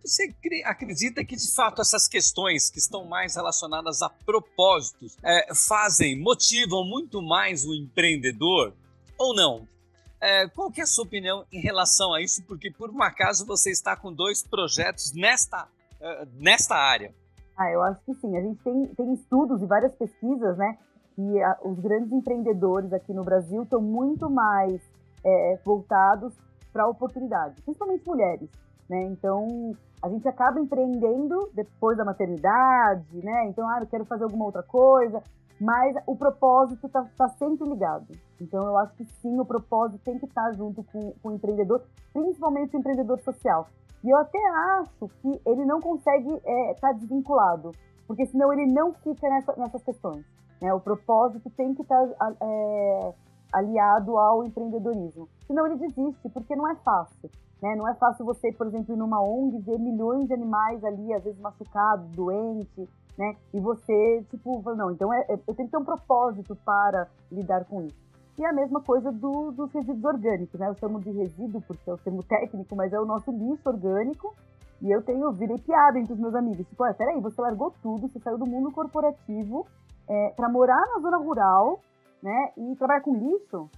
Você acredita que, de fato, essas questões que estão mais relacionadas a propósitos é, fazem, motivam muito mais o empreendedor ou não? É, qual que é a sua opinião em relação a isso? Porque, por um acaso, você está com dois projetos nesta, uh, nesta área. Ah, eu acho que sim. A gente tem, tem estudos e várias pesquisas, né? Que a, os grandes empreendedores aqui no Brasil estão muito mais é, voltados para a oportunidade, principalmente mulheres, né? Então, a gente acaba empreendendo depois da maternidade, né? Então, ah, eu quero fazer alguma outra coisa, mas o propósito está tá sempre ligado. Então, eu acho que sim, o propósito tem que estar tá junto com, com o empreendedor, principalmente o empreendedor social. E eu até acho que ele não consegue estar é, tá desvinculado, porque senão ele não fica nessa, nessas questões. Né? O propósito tem que estar tá, é, aliado ao empreendedorismo. Senão ele desiste, porque não é fácil. Né? Não é fácil você, por exemplo, ir numa ONG ver milhões de animais ali, às vezes machucados, doentes, né? E você, tipo, não, então é, é, eu tenho que ter um propósito para lidar com isso. E a mesma coisa do, dos resíduos orgânicos, né? Eu chamo de resíduo porque é o termo técnico, mas é o nosso lixo orgânico. E eu tenho, virei piada entre os meus amigos. Tipo, peraí, você largou tudo, você saiu do mundo corporativo é, para morar na zona rural, né? E trabalhar com lixo?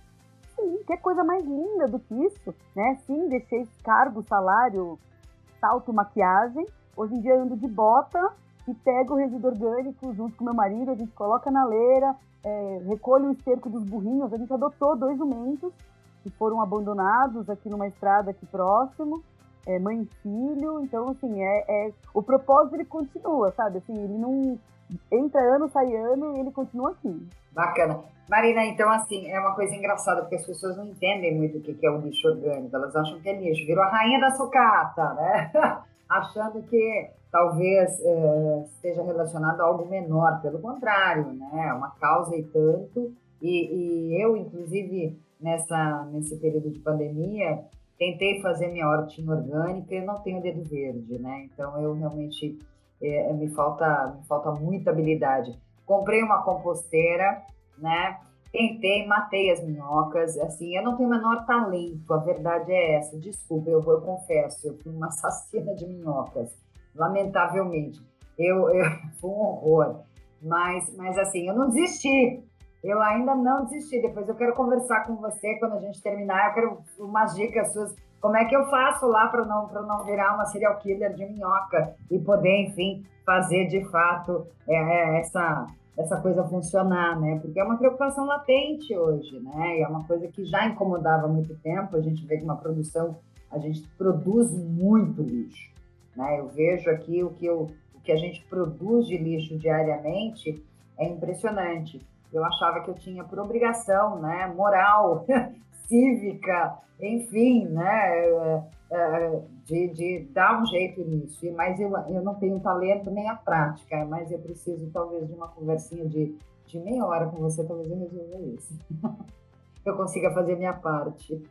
Sim, que coisa mais linda do que isso, né? Sim, deixei cargo, salário, salto, maquiagem. Hoje em dia eu ando de bota e pego o resíduo orgânico junto com meu marido, a gente coloca na leira, é, recolhe o esterco dos burrinhos. A gente adotou dois jumentos que foram abandonados aqui numa estrada aqui próximo, é, mãe e filho. Então, assim, é, é, o propósito ele continua, sabe? Assim, ele não, entra ano, sai ano e ele continua aqui. Bacana. Marina, então, assim, é uma coisa engraçada, porque as pessoas não entendem muito o que é o lixo orgânico. Elas acham que é lixo. Virou a rainha da sucata, né? <laughs> Achando que talvez é, esteja relacionado a algo menor. Pelo contrário, né? É uma causa e tanto. E, e eu, inclusive, nessa, nesse período de pandemia, tentei fazer minha hortinha orgânica e não tenho dedo verde, né? Então, eu realmente... É, me, falta, me falta muita habilidade. Comprei uma composteira, né? Tentei, matei as minhocas. Assim, eu não tenho o menor talento, a verdade é essa. Desculpa, eu, eu confesso, eu fui uma <laughs> assassina de minhocas, lamentavelmente. Eu, eu <laughs> um horror. Mas, mas assim, eu não desisti. Eu ainda não desisti. Depois eu quero conversar com você quando a gente terminar. Eu quero umas dicas suas. Como é que eu faço lá para não, não virar uma serial killer de minhoca e poder, enfim, fazer de fato é, é, essa, essa coisa funcionar, né? Porque é uma preocupação latente hoje, né? E é uma coisa que já incomodava há muito tempo. A gente vê que uma produção, a gente produz muito lixo, né? Eu vejo aqui o que, eu, o que a gente produz de lixo diariamente é impressionante. Eu achava que eu tinha por obrigação, né, moral, <laughs> cívica, enfim, né, é, é, de, de dar um jeito nisso. Mas eu, eu não tenho talento nem a prática, mas eu preciso talvez de uma conversinha de, de meia hora com você, talvez eu resolva isso. <laughs> eu consiga fazer minha parte.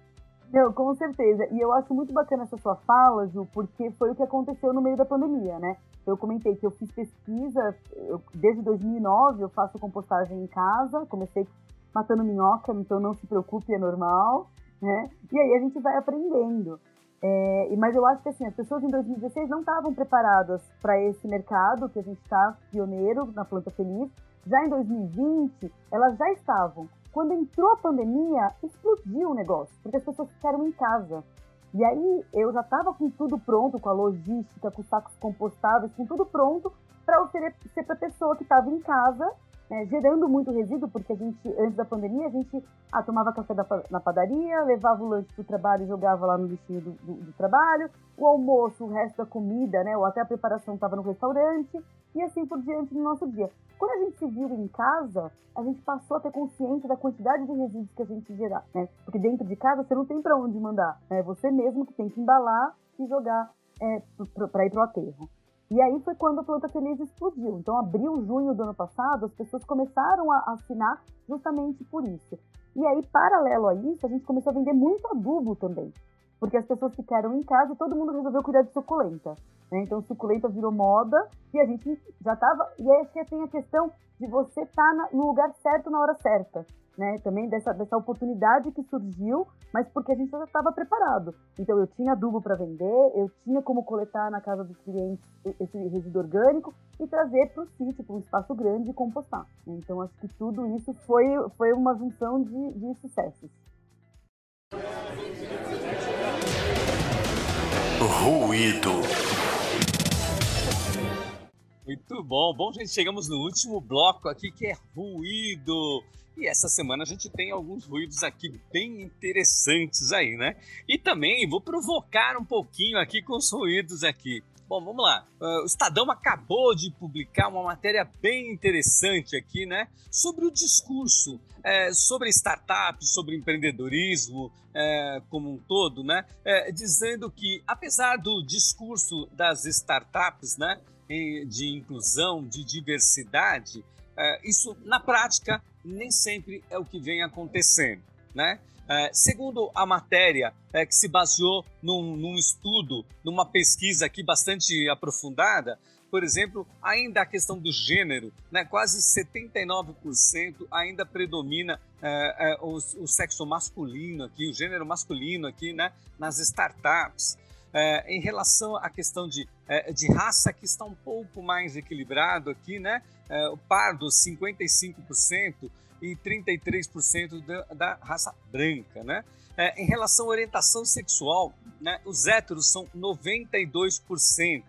Não, com certeza. E eu acho muito bacana essa sua fala, Ju, porque foi o que aconteceu no meio da pandemia, né? Eu comentei que eu fiz pesquisa, eu, desde 2009 eu faço compostagem em casa, comecei matando minhoca, então não se preocupe, é normal, né? E aí a gente vai aprendendo. É, mas eu acho que assim, as pessoas em 2016 não estavam preparadas para esse mercado que a gente está pioneiro na Planta Feliz. Já em 2020, elas já estavam. Quando entrou a pandemia, explodiu o negócio, porque as pessoas ficaram em casa. E aí eu já estava com tudo pronto, com a logística, com os sacos compostáveis, com tudo pronto para oferecer para a pessoa que estava em casa né, gerando muito resíduo, porque a gente, antes da pandemia, a gente ah, tomava café da, na padaria, levava o lanche para o trabalho e jogava lá no lixinho do, do, do, trabalho, o almoço, o resto da comida, né, ou até a preparação estava no restaurante, e assim por diante no nosso dia. Quando a gente se vira em casa, a gente passou a ter consciência da quantidade de resíduos que a gente gerar, né? Porque dentro de casa você não tem para onde mandar, é né? você mesmo que tem que embalar e jogar é, para ir para o aterro. E aí foi quando a Planta Feliz explodiu. Então, abril, junho do ano passado, as pessoas começaram a assinar justamente por isso. E aí, paralelo a isso, a gente começou a vender muito adubo também. Porque as pessoas ficaram em casa e todo mundo resolveu cuidar de suculenta. Né? Então, suculenta virou moda e a gente já estava. E aí, acho que tem a questão de você estar tá no lugar certo na hora certa né, também dessa, dessa oportunidade que surgiu, mas porque a gente já estava preparado. Então eu tinha adubo para vender, eu tinha como coletar na casa dos clientes esse resíduo orgânico e trazer para o sítio, para um espaço grande e compostar. Então acho que tudo isso foi, foi uma junção de, de sucessos. Ruído. Muito bom. Bom, gente, chegamos no último bloco aqui que é ruído. E essa semana a gente tem alguns ruídos aqui bem interessantes aí, né? E também vou provocar um pouquinho aqui com os ruídos aqui. Bom, vamos lá. Uh, o Estadão acabou de publicar uma matéria bem interessante aqui, né? Sobre o discurso, é, sobre startups, sobre empreendedorismo é, como um todo, né? É, dizendo que, apesar do discurso das startups, né? De inclusão, de diversidade, é, isso na prática nem sempre é o que vem acontecendo, né? É, segundo a matéria, é, que se baseou num, num, estudo, numa pesquisa aqui bastante aprofundada, por exemplo, ainda a questão do gênero, né, quase 79% ainda predomina é, é, o, o, sexo masculino aqui, o gênero masculino aqui, né, nas startups. É, em relação à questão de, é, de raça, que está um pouco mais equilibrado aqui, né? É, o pardo, 55%, e 33% da, da, raça branca, né? É, em relação à orientação sexual, né, os héteros são 92%.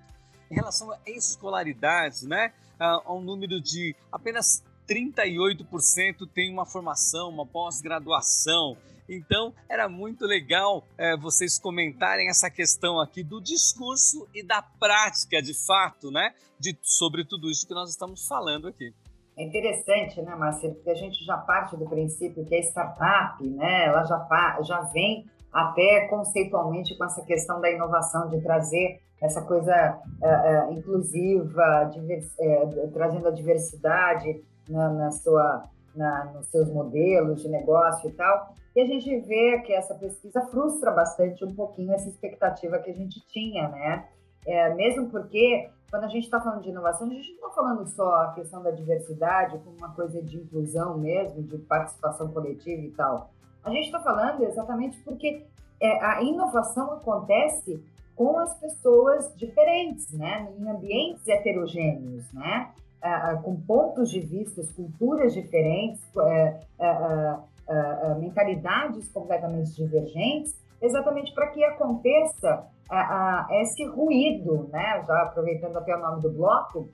Em relação à escolaridade, né, há um número de apenas 38% tem uma formação, uma pós-graduação. Então, era muito legal é, vocês comentarem essa questão aqui do discurso e da prática, de fato, né? De, sobre tudo isso que nós estamos falando aqui. É interessante, né, Márcia? Porque a gente já parte do princípio que a startup, né, ela já, já vem até conceitualmente com essa questão da inovação, de trazer essa coisa uh, uh, inclusiva, divers, uh, trazendo a diversidade na, na sua, na, nos seus modelos de negócio e tal. E a gente vê que essa pesquisa frustra bastante um pouquinho essa expectativa que a gente tinha, né? É, mesmo porque, quando a gente está falando de inovação, a gente não está falando só a questão da diversidade como uma coisa de inclusão mesmo, de participação coletiva e tal. A gente está falando exatamente porque é, a inovação acontece com as pessoas diferentes, né? Em ambientes heterogêneos, né? É, com pontos de vista, culturas diferentes, é, mentalidades completamente divergentes, exatamente para que aconteça esse ruído, né? Já aproveitando até o nome do bloco,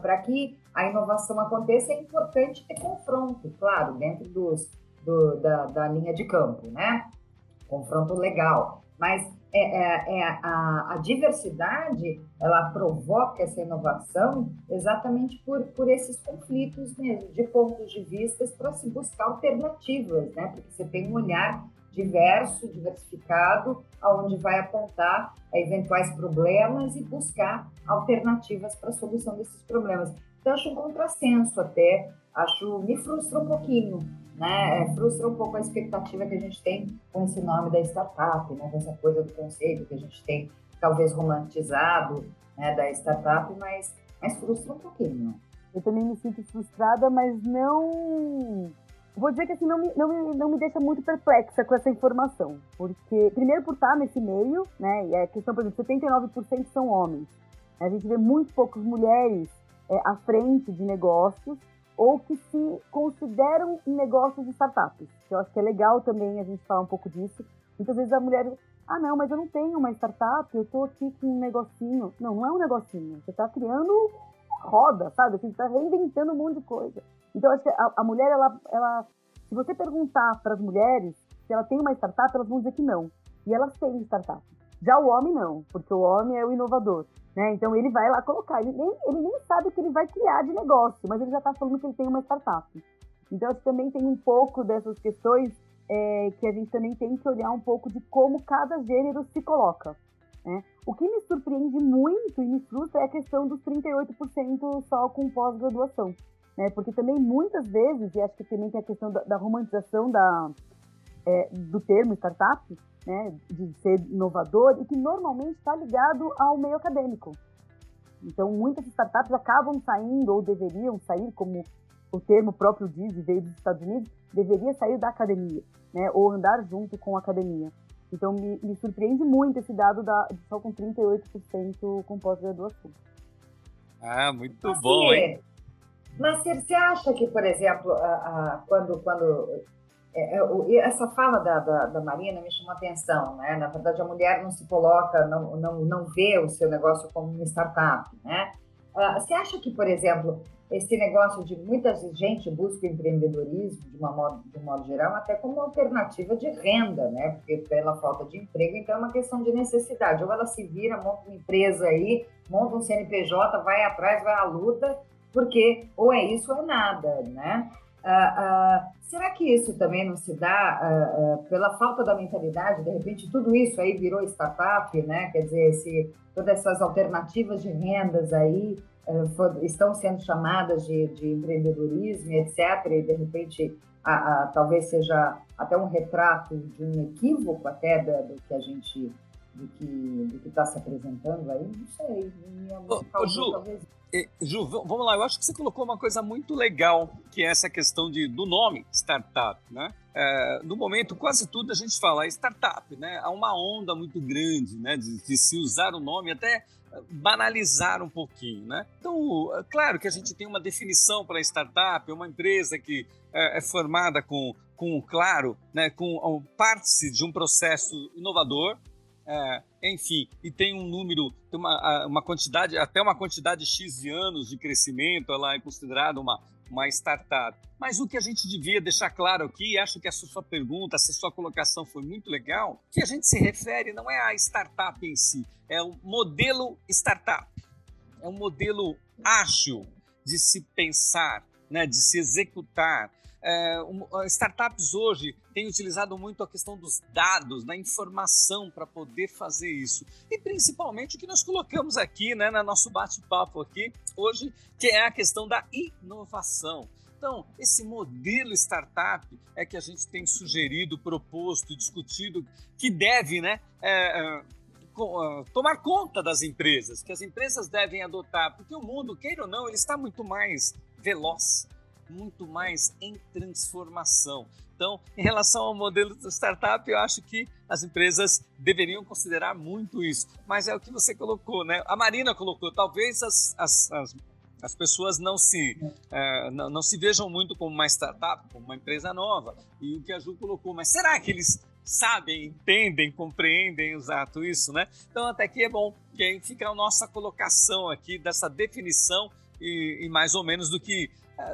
para que a inovação aconteça, é importante ter confronto, claro, dentro dos, do, da, da linha de campo, né? Confronto legal. Mas é, é, é a, a, diversidade ela provoca essa inovação exatamente por, por esses conflitos mesmo, de pontos de vista para se buscar alternativas, né? Porque você tem um olhar diverso, diversificado, aonde vai apontar eventuais problemas e buscar alternativas para a solução desses problemas. Então, acho um contrassenso até, acho, me frustra um pouquinho, né? É, frustra um pouco a expectativa que a gente tem com esse nome da startup, né? Essa coisa do conceito que a gente tem talvez romantizado né, da startup, mas, mas frustra um pouquinho. Eu também me sinto frustrada, mas não. Vou dizer que assim, não me, não, me, não me deixa muito perplexa com essa informação. Porque, primeiro, por estar nesse meio, né? E a questão, por exemplo, 79% são homens. A gente vê muito poucas mulheres é, à frente de negócios ou que se consideram negócios de startups. Eu acho que é legal também a gente falar um pouco disso. Muitas vezes a mulher, ah, não, mas eu não tenho uma startup, eu estou aqui com um negocinho. Não, não é um negocinho. Você está criando roda, sabe? Você está reinventando um monte de coisa. Então, acho que a, a mulher, ela, ela, se você perguntar para as mulheres se ela tem uma startup, elas vão dizer que não. E elas têm startup. Já o homem não, porque o homem é o inovador. Né? Então ele vai lá colocar, ele nem, ele nem sabe o que ele vai criar de negócio, mas ele já está falando que ele tem uma startup. Então acho que também tem um pouco dessas questões é, que a gente também tem que olhar um pouco de como cada gênero se coloca. Né? O que me surpreende muito e me frustra é a questão dos 38% só com pós-graduação. Né? Porque também muitas vezes, e acho que também tem a questão da, da romantização da, é, do termo startup, né, de ser inovador e que normalmente está ligado ao meio acadêmico. Então, muitas startups acabam saindo ou deveriam sair, como o termo próprio diz e veio dos Estados Unidos, deveria sair da academia, né, ou andar junto com a academia. Então, me, me surpreende muito esse dado da, só com 38% com pós-graduação. Ah, muito bom, hein? Mas você acha que, por exemplo, a, a, quando, quando essa fala da, da, da, Marina me chamou a atenção, né? Na verdade, a mulher não se coloca, não, não, não vê o seu negócio como uma startup, né? Uh, você acha que, por exemplo, esse negócio de muita gente busca o empreendedorismo, de, uma modo, de um modo geral, até como alternativa de renda, né? Porque pela falta de emprego, então é uma questão de necessidade. Ou ela se vira, monta uma empresa aí, monta um CNPJ, vai atrás, vai à luta, porque ou é isso ou é nada, né? Uh, uh, será que isso também não se dá uh, pela falta da mentalidade? De repente, tudo isso aí virou startup, né? Quer dizer, se todas essas alternativas de rendas aí for, estão sendo chamadas de, de, empreendedorismo, etc. E de repente, talvez seja até um retrato de um equívoco até do, do que a gente do que está se apresentando aí, não sei. Minha, ô, ô, Ju, talvez... Ju, vamos lá, eu acho que você colocou uma coisa muito legal, que é essa questão de, do nome startup, né? É, no momento, quase tudo a gente fala startup, né? Há uma onda muito grande, né? De, de se usar o nome, até banalizar um pouquinho, né? Então, é claro que a gente tem uma definição para startup, é uma empresa que é, é formada com, com claro, né, com parte de um processo inovador, é, enfim, e tem um número, tem uma, uma quantidade, até uma quantidade X de anos de crescimento, ela é considerada uma, uma startup. Mas o que a gente devia deixar claro aqui, acho que a sua pergunta, essa sua colocação foi muito legal, que a gente se refere não é a startup em si, é o modelo startup. É um modelo ágil de se pensar, né, de se executar, é, um, startups hoje têm utilizado muito a questão dos dados, da informação para poder fazer isso. E principalmente o que nós colocamos aqui, né, no nosso bate-papo aqui hoje, que é a questão da inovação. Então, esse modelo startup é que a gente tem sugerido, proposto, discutido, que deve né, é, é, tomar conta das empresas, que as empresas devem adotar, porque o mundo, queira ou não, ele está muito mais veloz muito mais em transformação. Então, em relação ao modelo de startup, eu acho que as empresas deveriam considerar muito isso. Mas é o que você colocou, né? A Marina colocou, talvez as, as, as, as pessoas não se, é, não, não, se vejam muito como uma startup, como uma empresa nova. E o que a Ju colocou, mas será que eles sabem, entendem, compreendem exato isso, né? Então, até que é bom que aí fica a nossa colocação aqui dessa definição e, e mais ou menos do que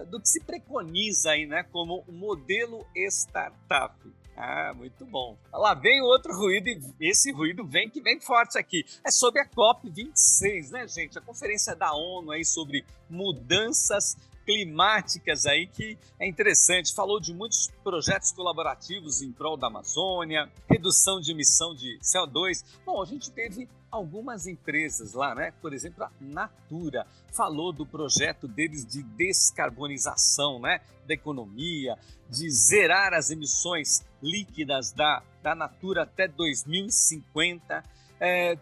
do que se preconiza aí, né, como modelo startup. Ah, muito bom. Lá vem outro ruído, e esse ruído vem que vem forte aqui. É sobre a COP26, né, gente? A conferência da ONU aí sobre mudanças climáticas aí que é interessante. Falou de muitos projetos colaborativos em prol da Amazônia, redução de emissão de CO2. Bom, a gente teve algumas empresas lá, né? Por exemplo, a Natura falou do projeto deles de descarbonização, né? Da economia, de zerar as emissões líquidas da, da Natura até 2050 é, é,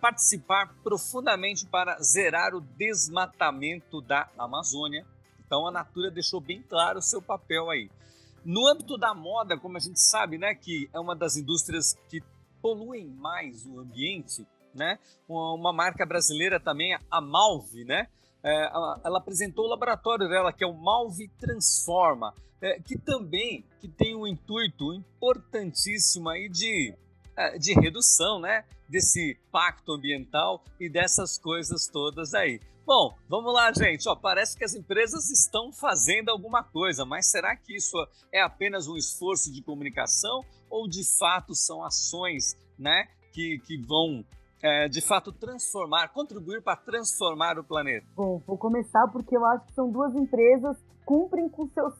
participar profundamente para zerar o desmatamento da Amazônia. Então a Natura deixou bem claro o seu papel aí. No âmbito da moda, como a gente sabe, né, que é uma das indústrias que poluem mais o ambiente, né? Uma marca brasileira também, a Malve, né? É, ela apresentou o laboratório dela, que é o Malve Transforma, é, que também que tem um intuito importantíssimo aí de é, de redução, né? Desse pacto ambiental e dessas coisas todas aí. Bom, vamos lá, gente. Ó, parece que as empresas estão fazendo alguma coisa, mas será que isso é apenas um esforço de comunicação ou de fato são ações, né, que, que vão é, de fato transformar, contribuir para transformar o planeta? Bom, vou começar porque eu acho que são duas empresas que cumprem com seus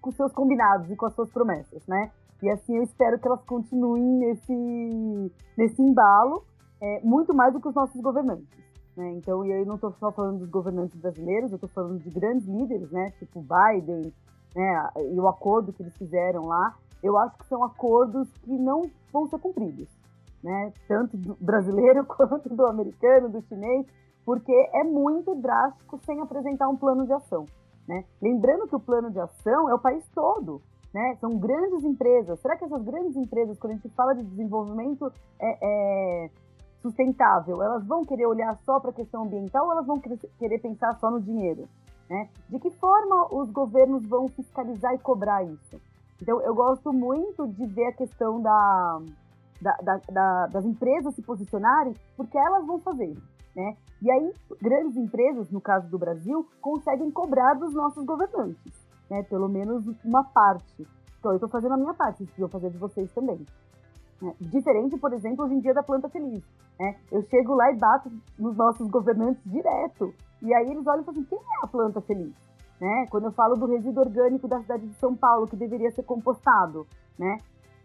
com seus combinados e com as suas promessas, né? E assim eu espero que elas continuem nesse, nesse embalo, é, muito mais do que os nossos governantes. Né? Então, e aí não estou só falando dos governantes brasileiros, eu estou falando de grandes líderes, né? tipo Biden, né? e o acordo que eles fizeram lá. Eu acho que são acordos que não vão ser cumpridos, né? tanto do brasileiro <laughs> quanto do americano, do chinês, porque é muito drástico sem apresentar um plano de ação. Né? Lembrando que o plano de ação é o país todo né? São grandes empresas. Será que essas grandes empresas, quando a gente fala de desenvolvimento é, é sustentável, elas vão querer olhar só para a questão ambiental ou elas vão querer pensar só no dinheiro? Né? De que forma os governos vão fiscalizar e cobrar isso? Então, eu gosto muito de ver a questão da, da, da, da, das empresas se posicionarem, porque elas vão fazer. Né? E aí, grandes empresas, no caso do Brasil, conseguem cobrar dos nossos governantes né? Pelo menos uma parte. Então, eu estou fazendo a minha parte, vocês precisam fazer de vocês também. É, diferente, por exemplo, hoje em dia da planta feliz. Né? Eu chego lá e bato nos nossos governantes direto. E aí eles olham e falam assim, quem é a planta feliz? Né? Quando eu falo do resíduo orgânico da cidade de São Paulo, que deveria ser compostado, né?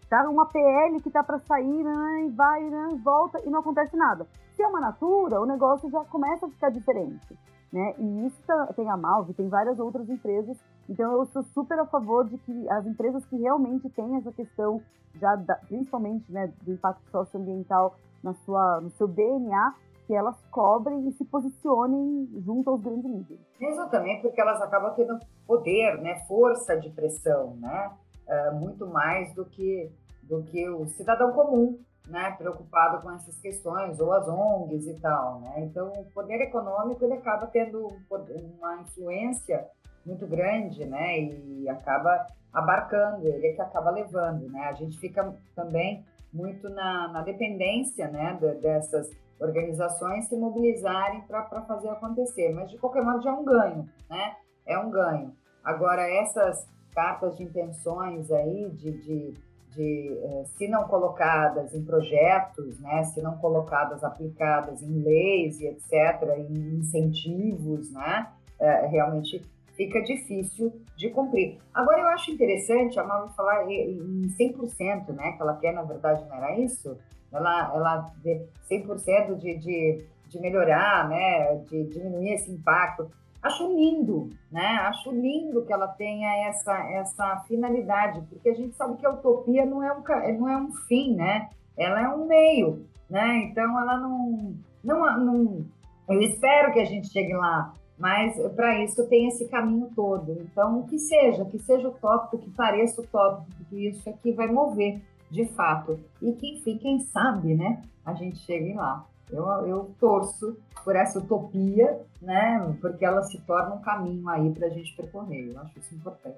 Tá uma PL que tá para sair, né? vai, né? volta e não acontece nada. Se é uma natura, o negócio já começa a ficar diferente. Né? E isso tá, tem a Malve, tem várias outras empresas. Então eu sou super a favor de que as empresas que realmente têm essa questão, já da, principalmente né, do impacto socioambiental na sua, no seu DNA, que elas cobrem e se posicionem junto aos grandes líderes. Mesmo também porque elas acabam tendo poder, né, força de pressão, né, uh, muito mais do que do que o cidadão comum, né, preocupado com essas questões, ou as ONGs e tal, né? Então, o poder econômico ele acaba tendo uma influência muito grande, né? E acaba abarcando, ele é que acaba levando, né? A gente fica também muito na, na dependência, né, dessas organizações se mobilizarem para fazer acontecer. Mas, de qualquer modo, já é um ganho, né? É um ganho. Agora, essas cartas de intenções aí, de, de, de eh, se não colocadas em projetos, né, se não colocadas, aplicadas em leis e etc., em incentivos, né, é, realmente fica difícil de cumprir. Agora, eu acho interessante a Mal falar em 100%, né, que ela quer, na verdade, não era isso? Ela, ela 100% de, de, de melhorar, né, de diminuir esse impacto. Acho lindo, né? Acho lindo que ela tenha essa, essa finalidade, porque a gente sabe que a utopia não é um, não é um fim, né? Ela é um meio, né? Então, ela não, não, não... Eu espero que a gente chegue lá, mas para isso tem esse caminho todo. Então, que seja, que seja utópico, que pareça utópico, porque isso aqui vai mover, de fato. E que, enfim, quem sabe, né? A gente chegue lá. Eu, eu torço por essa utopia, né? Porque ela se torna um caminho aí para a gente percorrer. Eu acho isso importante.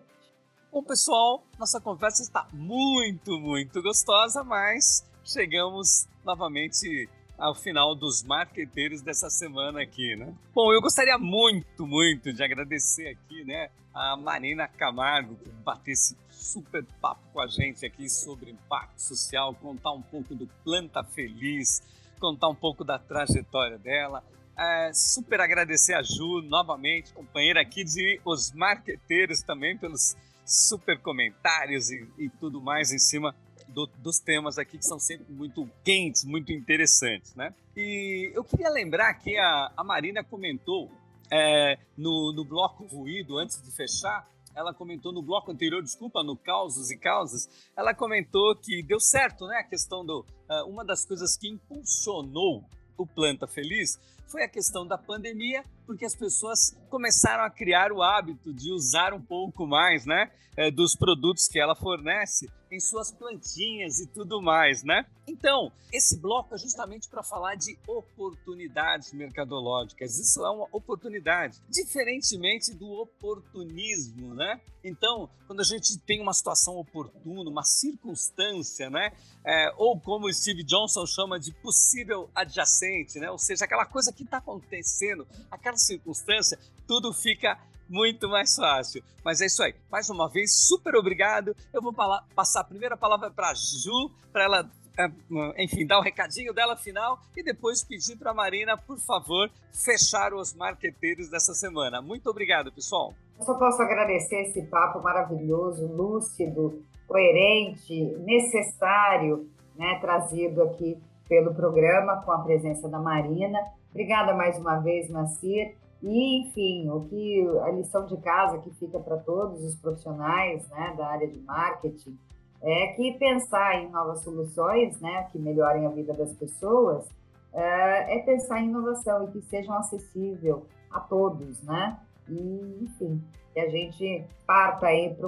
Bom, pessoal, nossa conversa está muito, muito gostosa, mas chegamos novamente ao final dos marqueteiros dessa semana aqui, né? Bom, eu gostaria muito, muito de agradecer aqui, né, a Marina Camargo por bater esse super papo com a gente aqui sobre impacto social, contar um pouco do Planta Feliz, contar um pouco da trajetória dela. É, super agradecer a Ju novamente, companheira aqui de Os Marqueteiros também, pelos super comentários e, e tudo mais em cima do, dos temas aqui que são sempre muito quentes, muito interessantes, né? E eu queria lembrar que a, a Marina comentou é, no, no bloco Ruído, antes de fechar, ela comentou no bloco anterior, desculpa, no Causos e Causas, ela comentou que deu certo, né? A questão do. Uh, uma das coisas que impulsionou o Planta Feliz foi a questão da pandemia, porque as pessoas começaram a criar o hábito de usar um pouco mais, né, eh, dos produtos que ela fornece em suas plantinhas e tudo mais, né? Então, esse bloco é justamente para falar de oportunidades mercadológicas. Isso é uma oportunidade, diferentemente do oportunismo, né? Então, quando a gente tem uma situação oportuna, uma circunstância, né? É, ou como Steve Johnson chama de possível adjacente, né? Ou seja, aquela coisa que está acontecendo, aquela circunstância, tudo fica muito mais fácil. Mas é isso aí. Mais uma vez, super obrigado. Eu vou passar a primeira palavra para Ju, para ela, é, enfim, dar o um recadinho dela final e depois pedir para a Marina, por favor, fechar os marqueteiros dessa semana. Muito obrigado, pessoal. Eu só posso agradecer esse papo maravilhoso, lúcido, coerente, necessário, né, trazido aqui pelo programa com a presença da Marina. Obrigada mais uma vez, Macir. E, enfim, o que a lição de casa que fica para todos os profissionais né, da área de marketing é que pensar em novas soluções né, que melhorem a vida das pessoas é, é pensar em inovação e que sejam acessíveis a todos, né? E, enfim, que a gente parta aí para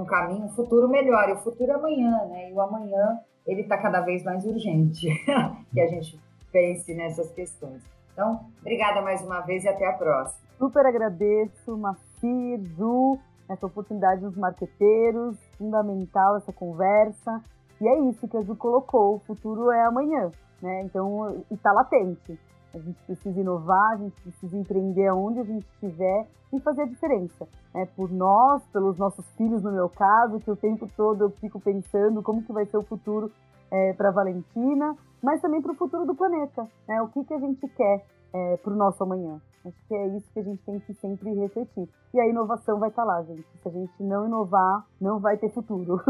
um caminho, um futuro melhor. E o futuro é amanhã, né? E o amanhã, ele está cada vez mais urgente <laughs> que a gente pense nessas questões. Então, obrigada mais uma vez e até a próxima. Super agradeço, Macir, Ju, essa oportunidade dos marqueteiros, fundamental essa conversa. E é isso que a Ju colocou, o futuro é amanhã, né? Então, está latente. A gente precisa inovar, a gente precisa empreender onde a gente estiver e fazer a diferença. Né? Por nós, pelos nossos filhos, no meu caso, que o tempo todo eu fico pensando como que vai ser o futuro é, para Valentina, mas também para o futuro do planeta. Né? O que, que a gente quer é, para o nosso amanhã? Acho que é isso que a gente tem que sempre refletir. E a inovação vai estar tá lá, gente. Se a gente não inovar, não vai ter futuro.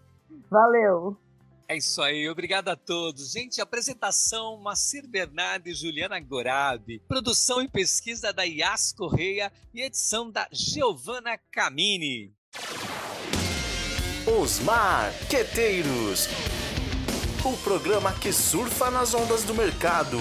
<laughs> Valeu! É isso aí, obrigado a todos. Gente, apresentação Macir Bernardo e Juliana Gorabi, produção e pesquisa da Yas Correia e edição da Giovana Camini. Os Marqueteiros o programa que surfa nas ondas do mercado.